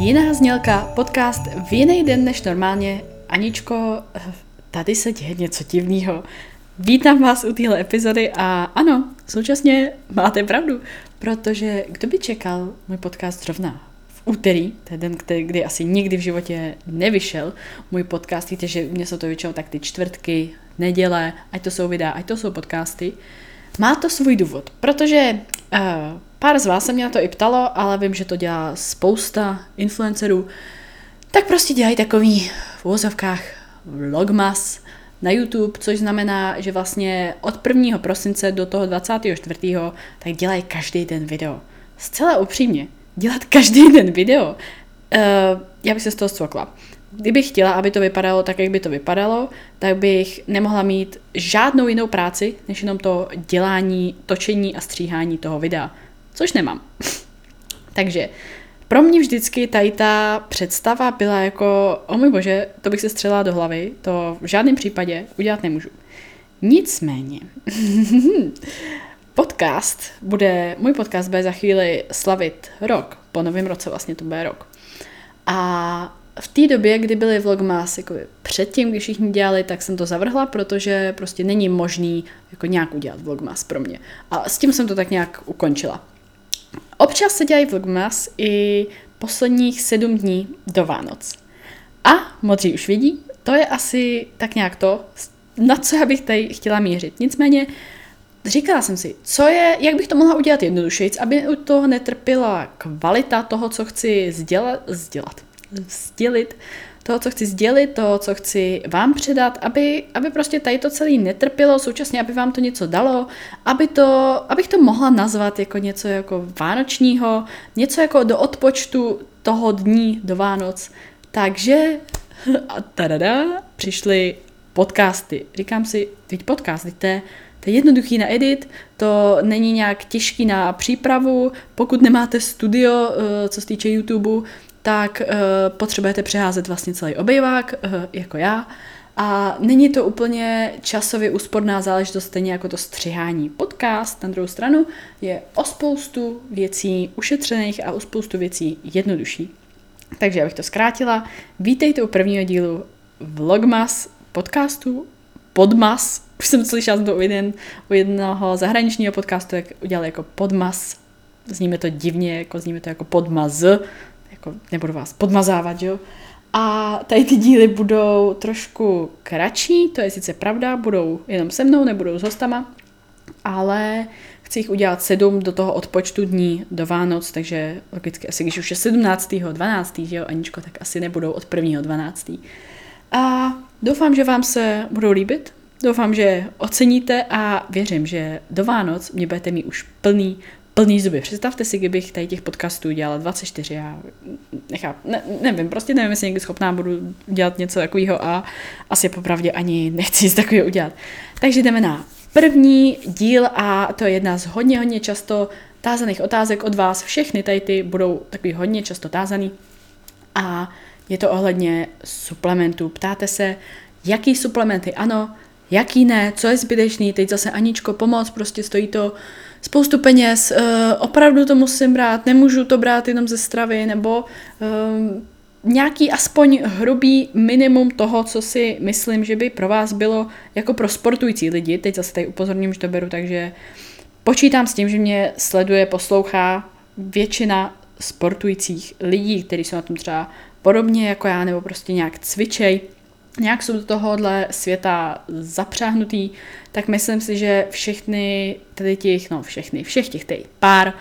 Jiná znělka, podcast v jiný den než normálně. Aničko, tady se děje něco divného. Vítám vás u téhle epizody a ano, současně máte pravdu, protože kdo by čekal můj podcast zrovna v úterý, je den, který, kdy asi nikdy v životě nevyšel můj podcast, víte, že mě jsou to většinou tak ty čtvrtky, neděle, ať to jsou videa, ať to jsou podcasty. Má to svůj důvod, protože uh, pár z vás se mě na to i ptalo, ale vím, že to dělá spousta influencerů, tak prostě dělají takový v úvozovkách vlogmas na YouTube, což znamená, že vlastně od 1. prosince do toho 24. tak dělají každý den video. Zcela upřímně, dělat každý den video, uh, já bych se z toho střokla. Kdybych chtěla, aby to vypadalo tak, jak by to vypadalo, tak bych nemohla mít žádnou jinou práci, než jenom to dělání, točení a stříhání toho videa. Což nemám. Takže pro mě vždycky tady ta představa byla jako, o můj bože, to bych se střela do hlavy, to v žádném případě udělat nemůžu. Nicméně, podcast bude, můj podcast bude za chvíli slavit rok, po novém roce vlastně to bude rok. A v té době, kdy byly vlogmas jako předtím, když všichni dělali, tak jsem to zavrhla, protože prostě není možný jako nějak udělat vlogmas pro mě. A s tím jsem to tak nějak ukončila. Občas se dělají vlogmas i posledních sedm dní do Vánoc. A modří už vidí, to je asi tak nějak to, na co já bych tady chtěla mířit. Nicméně říkala jsem si, co je, jak bych to mohla udělat jednodušeji, aby u toho netrpěla kvalita toho, co chci sdělat, sdělat, sdělit, toho, co chci sdělit, toho, co chci vám předat, aby, aby prostě tady to celé netrpělo, současně, aby vám to něco dalo, aby to, abych to mohla nazvat jako něco jako vánočního, něco jako do odpočtu toho dní do Vánoc. Takže a tadada, přišly podcasty. Říkám si, teď podcast, teď to je, to je jednoduchý na edit, to není nějak těžký na přípravu, pokud nemáte studio, eh, co se týče YouTube, tak uh, potřebujete přeházet vlastně celý obejvák, uh, jako já. A není to úplně časově úsporná záležitost, stejně jako to střihání. Podcast na druhou stranu je o spoustu věcí ušetřených a o spoustu věcí jednodušší. Takže abych to zkrátila, vítejte u prvního dílu Vlogmas podcastu Podmas. Už jsem slyšela to u, jeden, u jednoho zahraničního podcastu, jak udělal jako Podmas. Zníme to divně, jako zníme to jako Podmaz, jako nebudu vás podmazávat, jo. A tady ty díly budou trošku kratší, to je sice pravda, budou jenom se mnou, nebudou s hostama, ale chci jich udělat sedm do toho odpočtu dní do Vánoc, takže logicky asi když už je 17. 12. Že jo, Aničko, tak asi nebudou od 1. 12. A doufám, že vám se budou líbit, doufám, že oceníte a věřím, že do Vánoc mě budete mít už plný plný zuby. Představte si, kdybych tady těch podcastů dělala 24, já nechám, ne, nevím, prostě nevím, jestli někdy schopná budu dělat něco takového a asi popravdě ani nechci nic takového udělat. Takže jdeme na první díl a to je jedna z hodně, hodně často tázaných otázek od vás. Všechny tady ty budou takový hodně často tázaný a je to ohledně suplementů. Ptáte se, jaký suplementy ano, jaký ne, co je zbytečný, teď zase Aničko, pomoc, prostě stojí to spoustu peněz, uh, opravdu to musím brát, nemůžu to brát jenom ze stravy, nebo uh, nějaký aspoň hrubý minimum toho, co si myslím, že by pro vás bylo jako pro sportující lidi. Teď zase tady upozorním, že to beru, takže počítám s tím, že mě sleduje, poslouchá většina sportujících lidí, kteří jsou na tom třeba podobně jako já, nebo prostě nějak cvičej, nějak jsou do tohohle světa zapřáhnutý, tak myslím si, že všechny tedy těch, no všechny, všech těch tady pár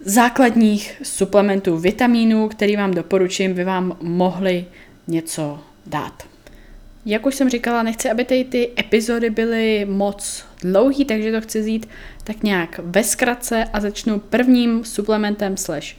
základních suplementů vitamínů, který vám doporučím, by vám mohly něco dát. Jak už jsem říkala, nechci, aby tady ty epizody byly moc dlouhý, takže to chci vzít tak nějak ve zkratce a začnu prvním suplementem slash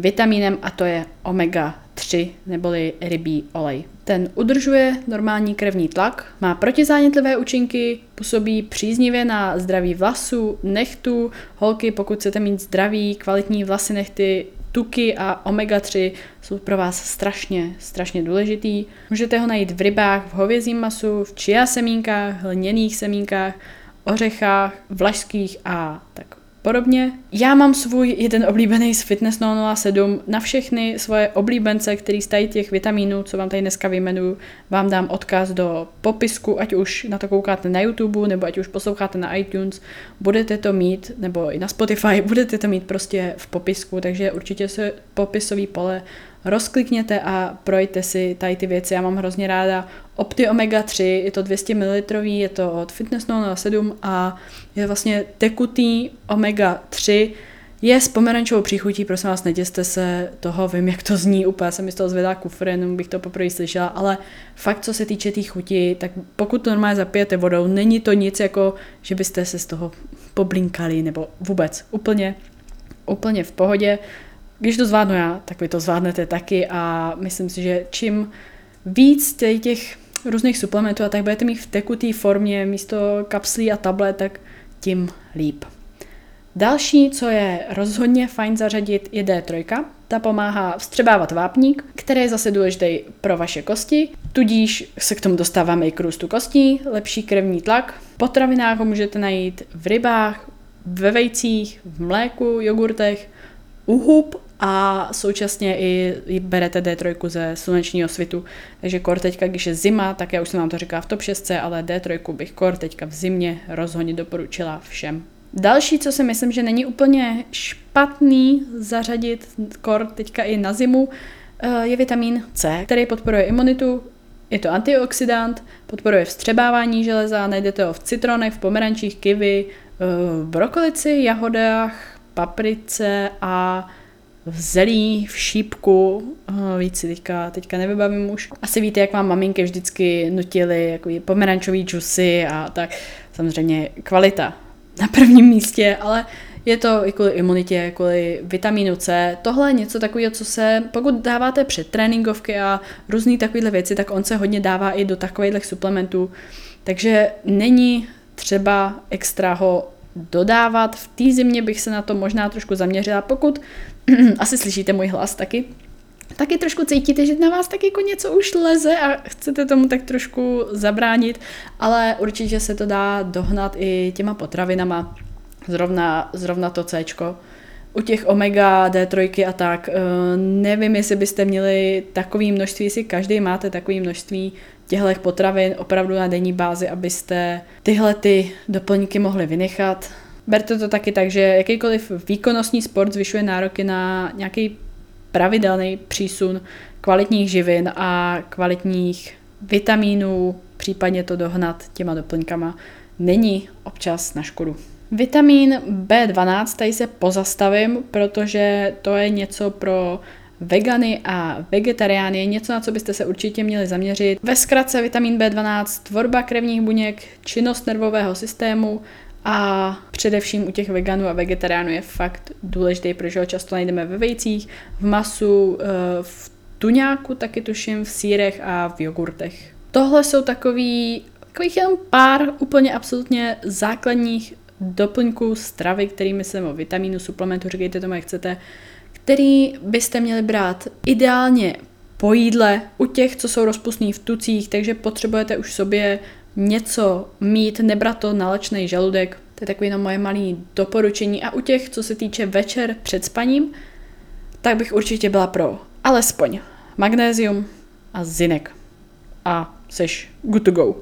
vitamínem a to je omega 3 neboli rybí olej. Ten udržuje normální krevní tlak, má protizánětlivé účinky, působí příznivě na zdraví vlasů, nechtů, holky, pokud chcete mít zdravý, kvalitní vlasy, nechty, tuky a omega-3 jsou pro vás strašně, strašně důležitý. Můžete ho najít v rybách, v hovězím masu, v čia semínkách, hliněných semínkách, ořechách, vlašských a tak podobně. Já mám svůj jeden oblíbený z Fitness 007. Na všechny svoje oblíbence, který stají těch vitamínů, co vám tady dneska vyjmenuju, vám dám odkaz do popisku, ať už na to koukáte na YouTube, nebo ať už posloucháte na iTunes, budete to mít, nebo i na Spotify, budete to mít prostě v popisku, takže určitě se popisový pole rozklikněte a projďte si tady ty věci. Já mám hrozně ráda Opti Omega 3, je to 200 ml, je to od Fitness 07 a je vlastně tekutý Omega 3, je s pomerančovou příchutí, prosím vás, neděste se toho, vím, jak to zní, úplně se mi z toho zvedá kufr, jenom bych to poprvé slyšela, ale fakt, co se týče té tý chuti, tak pokud to normálně zapijete vodou, není to nic jako, že byste se z toho poblinkali, nebo vůbec, úplně, úplně v pohodě. Když to zvládnu já, tak vy to zvládnete taky a myslím si, že čím víc těch různých suplementů a tak budete mít v tekutý formě místo kapslí a tablet, tak tím líp. Další, co je rozhodně fajn zařadit, je D3. Ta pomáhá vstřebávat vápník, který je zase důležitý pro vaše kosti, tudíž se k tomu dostáváme i k růstu kostí, lepší krevní tlak. V potravinách ho můžete najít v rybách, ve vejcích, v mléku, jogurtech, u hub a současně i berete D3 ze slunečního svitu. Takže kor teďka, když je zima, tak já už jsem vám to říkala v top 6, ale D3 bych kor teďka v zimě rozhodně doporučila všem. Další, co si myslím, že není úplně špatný zařadit kor teďka i na zimu, eh, je vitamin C, který podporuje imunitu, je to antioxidant, podporuje vstřebávání železa, najdete ho v citronech, v pomerančích, kiwi, eh, v brokolici, jahodách, paprice a v zelí, v šípku, víc si teďka, teďka nevybavím už. Asi víte, jak vám maminky vždycky nutily jako pomerančový džusy a tak. Samozřejmě kvalita na prvním místě, ale je to i kvůli imunitě, kvůli vitamínu C. Tohle je něco takového, co se, pokud dáváte před tréninkovky a různé takovéhle věci, tak on se hodně dává i do takových suplementů. Takže není třeba extra ho dodávat. V té zimě bych se na to možná trošku zaměřila, pokud asi slyšíte můj hlas taky, taky trošku cítíte, že na vás tak jako něco už leze a chcete tomu tak trošku zabránit, ale určitě se to dá dohnat i těma potravinama, zrovna, zrovna to C. U těch omega, D3 a tak, eh, nevím, jestli byste měli takové množství, jestli každý máte takové množství těchto potravin opravdu na denní bázi, abyste tyhle ty doplňky mohli vynechat. Berte to taky tak, že jakýkoliv výkonnostní sport zvyšuje nároky na nějaký pravidelný přísun kvalitních živin a kvalitních vitamínů, případně to dohnat těma doplňkama, není občas na škodu. Vitamin B12, tady se pozastavím, protože to je něco pro vegany a vegetariány, něco, na co byste se určitě měli zaměřit. Ve zkratce vitamin B12, tvorba krevních buněk, činnost nervového systému a především u těch veganů a vegetariánů je fakt důležitý, protože ho často najdeme ve vejcích, v masu, eh, v tuňáku taky tuším, v sírech a v jogurtech. Tohle jsou takový, takových jenom pár úplně absolutně základních doplňků stravy, kterými se o vitamínu, suplementu, říkejte tomu, jak chcete, který byste měli brát ideálně po jídle u těch, co jsou rozpustní v tucích, takže potřebujete už sobě něco mít, nebrat to na lečný žaludek. To je takové moje malé doporučení. A u těch, co se týče večer před spaním, tak bych určitě byla pro alespoň magnézium a zinek. A seš good to go.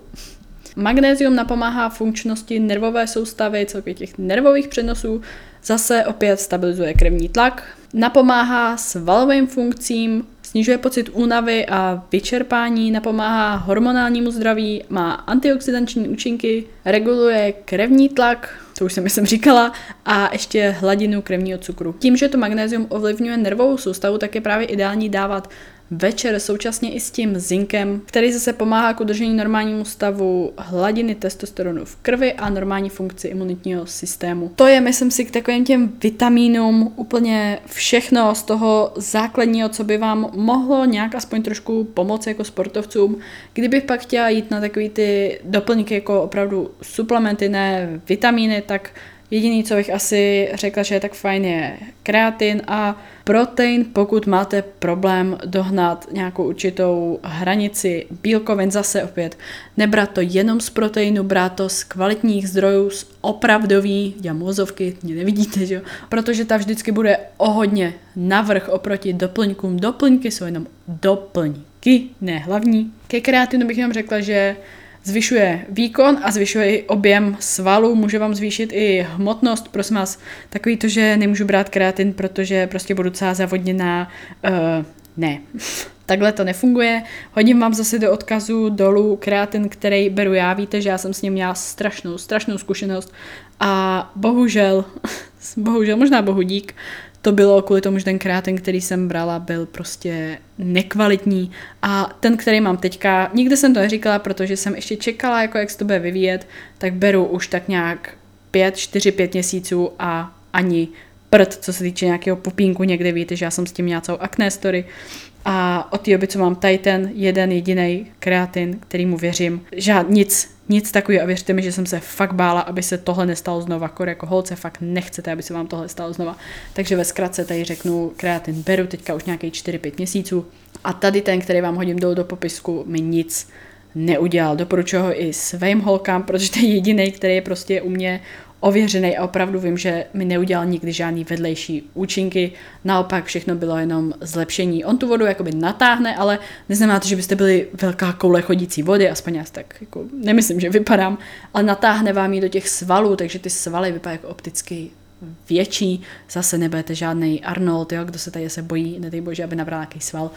Magnézium napomáhá funkčnosti nervové soustavy, celkově těch nervových přenosů, zase opět stabilizuje krevní tlak, napomáhá svalovým funkcím, snižuje pocit únavy a vyčerpání, napomáhá hormonálnímu zdraví, má antioxidanční účinky, reguluje krevní tlak, to už jsem myslím říkala, a ještě hladinu krevního cukru. Tím, že to magnézium ovlivňuje nervovou soustavu, tak je právě ideální dávat večer současně i s tím zinkem, který zase pomáhá k udržení normálnímu stavu hladiny testosteronu v krvi a normální funkci imunitního systému. To je, myslím si, k takovým těm vitamínům úplně všechno z toho základního, co by vám mohlo nějak aspoň trošku pomoci jako sportovcům. Kdybych pak chtěla jít na takový ty doplňky jako opravdu suplementy, ne vitamíny, tak Jediný, co bych asi řekla, že je tak fajn, je kreatin a protein, pokud máte problém dohnat nějakou určitou hranici bílkovin, zase opět nebrat to jenom z proteinu, brát to z kvalitních zdrojů, z opravdový, já mozovky, mě nevidíte, že jo? protože ta vždycky bude o hodně navrh oproti doplňkům. Doplňky jsou jenom doplňky, ne hlavní. Ke kreatinu bych jenom řekla, že zvyšuje výkon a zvyšuje i objem svalů, může vám zvýšit i hmotnost, prosím vás, takový to, že nemůžu brát kreatin, protože prostě budu celá zavodněná, uh, ne. Takhle to nefunguje. Hodím vám zase do odkazu dolů kreatin, který beru já. Víte, že já jsem s ním měla strašnou, strašnou zkušenost a bohužel, bohužel, možná bohu dík, to bylo kvůli tomu, že ten kreatin, který jsem brala, byl prostě nekvalitní. A ten, který mám teďka, nikdy jsem to neříkala, protože jsem ještě čekala, jako jak se to bude vyvíjet, tak beru už tak nějak 5, 4, 5 měsíců a ani prd, co se týče nějakého pupínku, někde víte, že já jsem s tím měla celou akné story, a od té doby, co mám tady ten jeden jediný kreatin, kterýmu věřím, žád nic, nic takového a věřte mi, že jsem se fakt bála, aby se tohle nestalo znova. Kor jako holce fakt nechcete, aby se vám tohle stalo znova. Takže ve zkratce tady řeknu, kreatin beru teďka už nějaký 4-5 měsíců a tady ten, který vám hodím dolů do popisku, mi nic neudělal. Doporučuji ho i svým holkám, protože to je jediný, který je prostě u mě ověřený a opravdu vím, že mi neudělal nikdy žádný vedlejší účinky, naopak všechno bylo jenom zlepšení. On tu vodu jakoby natáhne, ale neznamená to, že byste byli velká koule chodící vody, aspoň já tak jako nemyslím, že vypadám, ale natáhne vám ji do těch svalů, takže ty svaly vypadají jako opticky větší, zase nebudete žádný Arnold, jo, kdo se tady se bojí, nedej bože, aby nabral nějaký sval.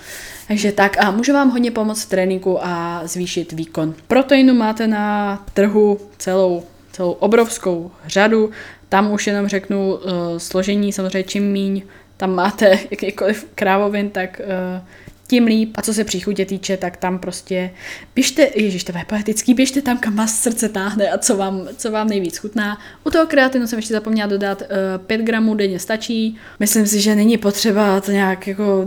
Takže tak a může vám hodně pomoct v tréninku a zvýšit výkon. Proteinu máte na trhu celou celou obrovskou řadu. Tam už jenom řeknu uh, složení, samozřejmě čím míň tam máte jakýkoliv krávovin, tak uh, tím líp. A co se příchutě týče, tak tam prostě běžte, ježiš, to je poetický, běžte tam, kam vás srdce táhne a co vám, co vám nejvíc chutná. U toho kreatinu jsem ještě zapomněla dodat, uh, eh, 5 gramů denně stačí. Myslím si, že není potřeba to nějak jako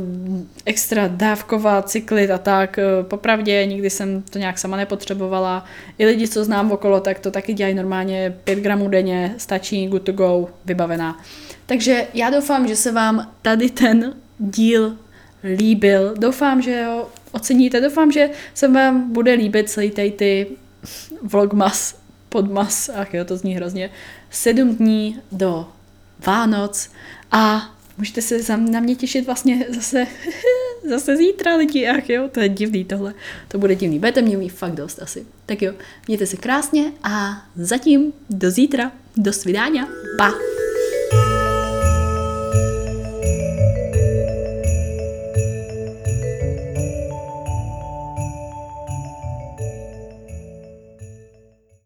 extra dávkovat, cyklit a tak. Uh, popravdě, nikdy jsem to nějak sama nepotřebovala. I lidi, co znám okolo, tak to taky dělají normálně 5 gramů denně, stačí, good to go, vybavená. Takže já doufám, že se vám tady ten díl líbil. Doufám, že ho oceníte. Doufám, že se vám bude líbit celý tady ty vlogmas, podmas, ach jo, to zní hrozně, sedm dní do Vánoc a můžete se na mě těšit vlastně zase, zase zítra lidi, ach jo, to je divný tohle, to bude divný, budete mě mít fakt dost asi. Tak jo, mějte se krásně a zatím do zítra, do svidání, pa!